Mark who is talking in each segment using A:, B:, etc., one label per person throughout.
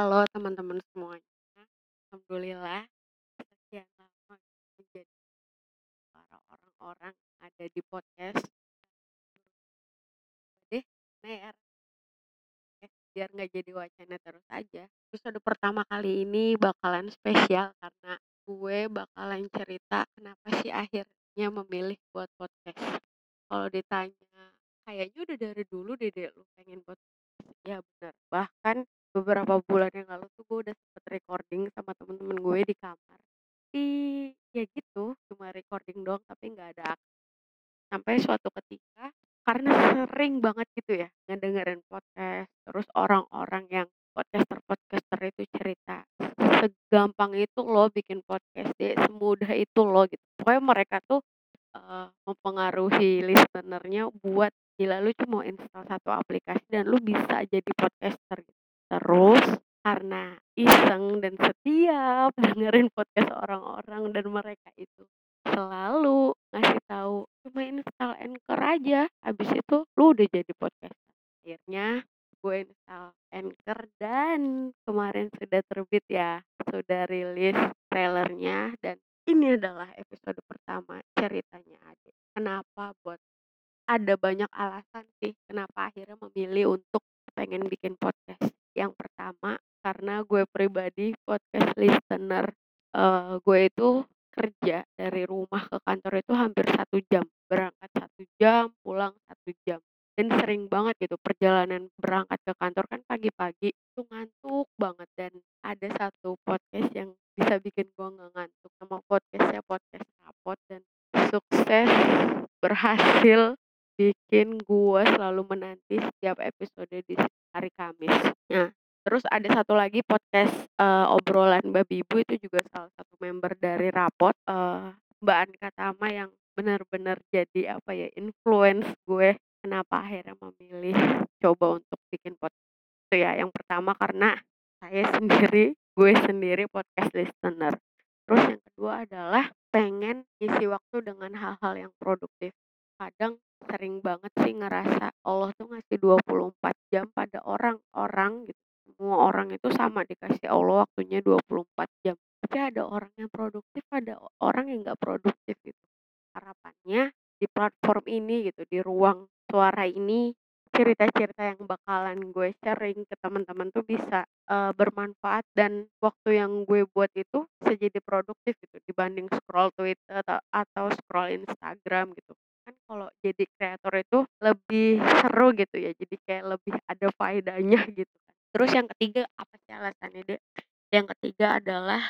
A: Halo teman-teman semuanya, alhamdulillah sekian lama menjadi para orang-orang ada di podcast deh ner eh, biar nggak jadi wacana terus aja. Episode pertama kali ini bakalan spesial karena gue bakalan cerita kenapa sih akhirnya memilih buat podcast. Kalau ditanya kayaknya udah dari dulu deh lu pengen buat podcast. Ya benar. Bahkan beberapa bulan yang lalu tuh gue udah sempet recording sama temen-temen gue di kamar. Di ya gitu, cuma recording doang tapi nggak ada sampai suatu ketika karena sering banget gitu ya ngedengerin podcast terus orang-orang yang podcaster-podcaster itu cerita segampang itu loh bikin podcast deh semudah itu loh gitu pokoknya mereka tuh eh, mempengaruhi listenernya buat gila lu cuma install satu aplikasi dan lu bisa jadi podcaster gitu. Terus karena iseng dan setiap dengerin podcast orang-orang dan mereka itu selalu ngasih tahu cuma install Anchor aja. Habis itu lu udah jadi podcaster. Akhirnya gue install Anchor dan kemarin sudah terbit ya sudah rilis trailernya dan ini adalah episode pertama ceritanya Ade. Kenapa buat ada banyak alasan sih kenapa akhirnya memilih untuk pengen bikin podcast. Gue pribadi podcast listener eh, gue itu kerja dari rumah ke kantor itu hampir satu jam. Berangkat satu jam pulang satu jam. Dan sering banget gitu perjalanan berangkat ke kantor kan pagi-pagi itu ngantuk banget. Dan ada satu podcast yang bisa bikin gue nggak ngantuk nama podcastnya podcast rapot. Dan sukses berhasil bikin gue selalu menanti setiap episode di hari Kamis. Nah, terus ada satu lagi podcast eh, obrolan babi ibu itu juga salah satu member dari Rapot eh, Mbak Anka Tama yang benar-benar jadi apa ya influence gue kenapa akhirnya memilih coba untuk bikin podcast itu ya yang pertama karena saya sendiri gue sendiri podcast listener terus yang kedua adalah pengen isi waktu dengan hal-hal yang produktif kadang sering banget sih ngerasa Allah tuh ngasih 24 jam pada orang-orang gitu. Semua orang itu sama dikasih Allah waktunya 24 jam. Tapi ada orang yang produktif, ada orang yang nggak produktif gitu. Harapannya di platform ini gitu, di ruang suara ini, cerita-cerita yang bakalan gue sharing ke teman-teman tuh bisa eh, bermanfaat dan waktu yang gue buat itu bisa jadi produktif gitu dibanding scroll Twitter atau, atau scroll Instagram gitu kan kalau jadi kreator itu lebih seru gitu ya jadi kayak lebih ada faedahnya gitu terus yang ketiga apa sih alasannya deh yang ketiga adalah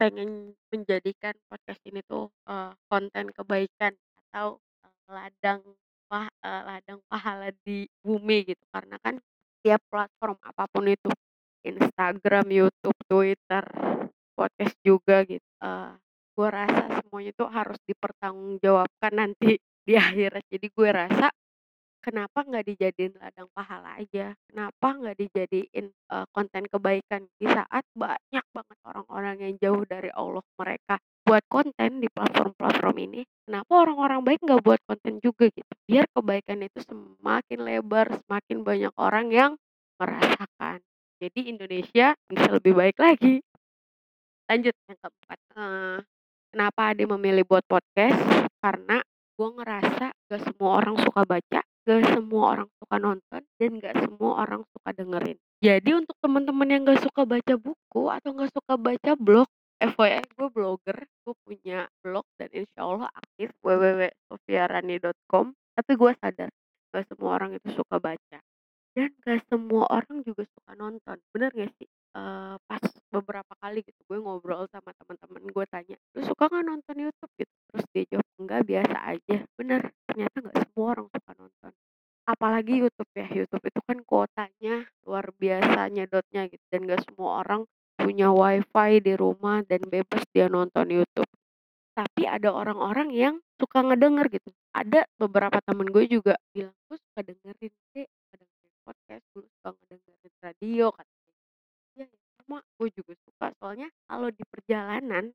A: pengen menjadikan podcast ini tuh konten kebaikan atau ladang pah ladang pahala di bumi gitu karena kan tiap platform apa pun itu Instagram, YouTube, Twitter, podcast juga gitu. Gue rasa semuanya tuh harus dipertanggungjawabkan nanti di akhirat. Jadi gue rasa kenapa nggak dijadiin ladang pahala aja? Kenapa nggak dijadiin eh, konten kebaikan di saat banyak banget orang-orang yang jauh dari Allah mereka buat konten di platform-platform ini. Kenapa orang-orang baik nggak buat konten juga gitu? Biar kebaikan itu semakin lebar, semakin banyak orang yang merasakan. Jadi Indonesia bisa lebih baik lagi. Lanjut yang keempat, eee, kenapa Ade memilih buat podcast? Karena gue ngerasa gak semua orang suka baca, gak semua orang suka nonton, dan gak semua orang suka dengerin. Jadi untuk teman-teman yang gak suka baca buku atau gak suka baca blog, FYI gue blogger, gue punya blog dan insya Allah aktif www.sofiarani.com tapi gue sadar gak semua orang itu suka baca dan gak semua orang juga suka nonton, bener gak sih? Eee, pas beberapa kali gitu gue ngobrol sama teman-teman gue tanya, "Lu suka nggak nonton YouTube?" Gitu, terus dia jawab, "Enggak, biasa aja." Bener, ternyata nggak semua orang suka nonton. Apalagi YouTube ya, YouTube itu kan kuotanya luar biasa nyedotnya gitu dan gak semua orang punya WiFi di rumah dan bebas dia nonton YouTube. Tapi ada orang-orang yang suka ngedenger gitu. Ada beberapa temen gue juga bilang, "Gue suka dengerin Dek, suka dengerin podcast, gue suka ngedengerin radio," katanya. Ya, sama, gue juga. Soalnya kalau di perjalanan,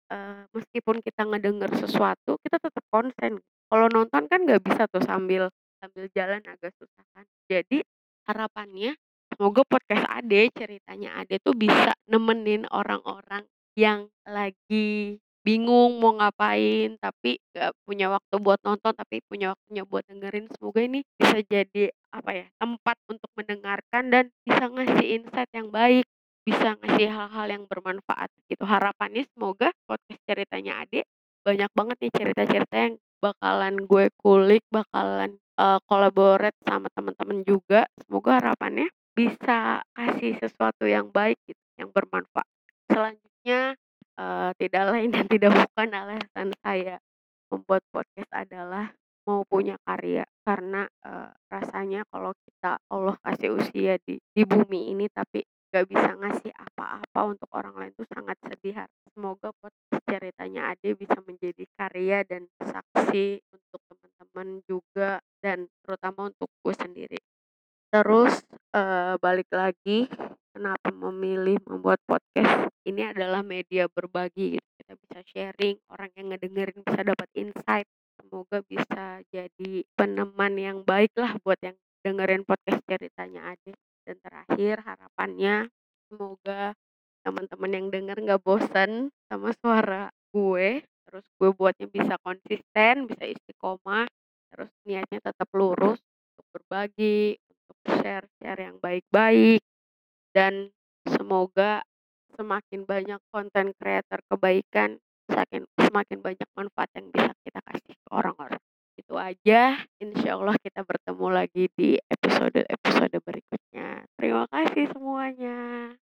A: meskipun kita ngedenger sesuatu, kita tetap konsen. Kalau nonton kan nggak bisa tuh sambil sambil jalan agak susah kan. Jadi harapannya semoga podcast Ade, ceritanya Ade tuh bisa nemenin orang-orang yang lagi bingung mau ngapain, tapi nggak punya waktu buat nonton, tapi punya waktunya buat dengerin. Semoga ini bisa jadi, apa ya, tempat untuk mendengarkan dan bisa ngasih insight yang baik, bisa ngasih hal-hal yang bermanfaat gitu. Harapannya semoga podcast ceritanya Ade banyak banget nih cerita-cerita yang bakalan gue kulik, bakalan, eee, collaborate sama temen-temen juga. Semoga harapannya bisa kasih sesuatu yang baik gitu, yang bermanfaat. Selanjutnya, eee, tidak lain dan tidak bukan alasan saya membuat podcast adalah mau punya karya. Karena, eee, rasanya kalau kita Allah kasih usia di di bumi ini tapi nggak bisa ngasih apa-apa untuk orang lain tuh sangat sedih. Semoga podcast ceritanya Ade bisa menjadi karya dan saksi untuk teman-teman juga dan terutama untuk gue sendiri. Terus, eee, balik lagi, kenapa memilih membuat podcast, ini adalah media berbagi gitu, kita bisa sharing, orang yang ngedengerin bisa dapat insight, semoga bisa jadi peneman yang baik lah buat yang dengerin podcast ceritanya Ade. Terakhir harapannya semoga teman-teman yang denger nggak bosen sama suara gue, terus gue buatnya bisa konsisten, bisa istiqomah, terus niatnya tetap lurus untuk berbagi, untuk share-share yang baik-baik, dan semoga semakin banyak konten kreator kebaikan, sakin semakin banyak manfaat yang bisa kita kasih ke orang-orang. Itu aja, insyaallah kita bertemu lagi di episode-episode berikutnya. Terima kasih semuanya.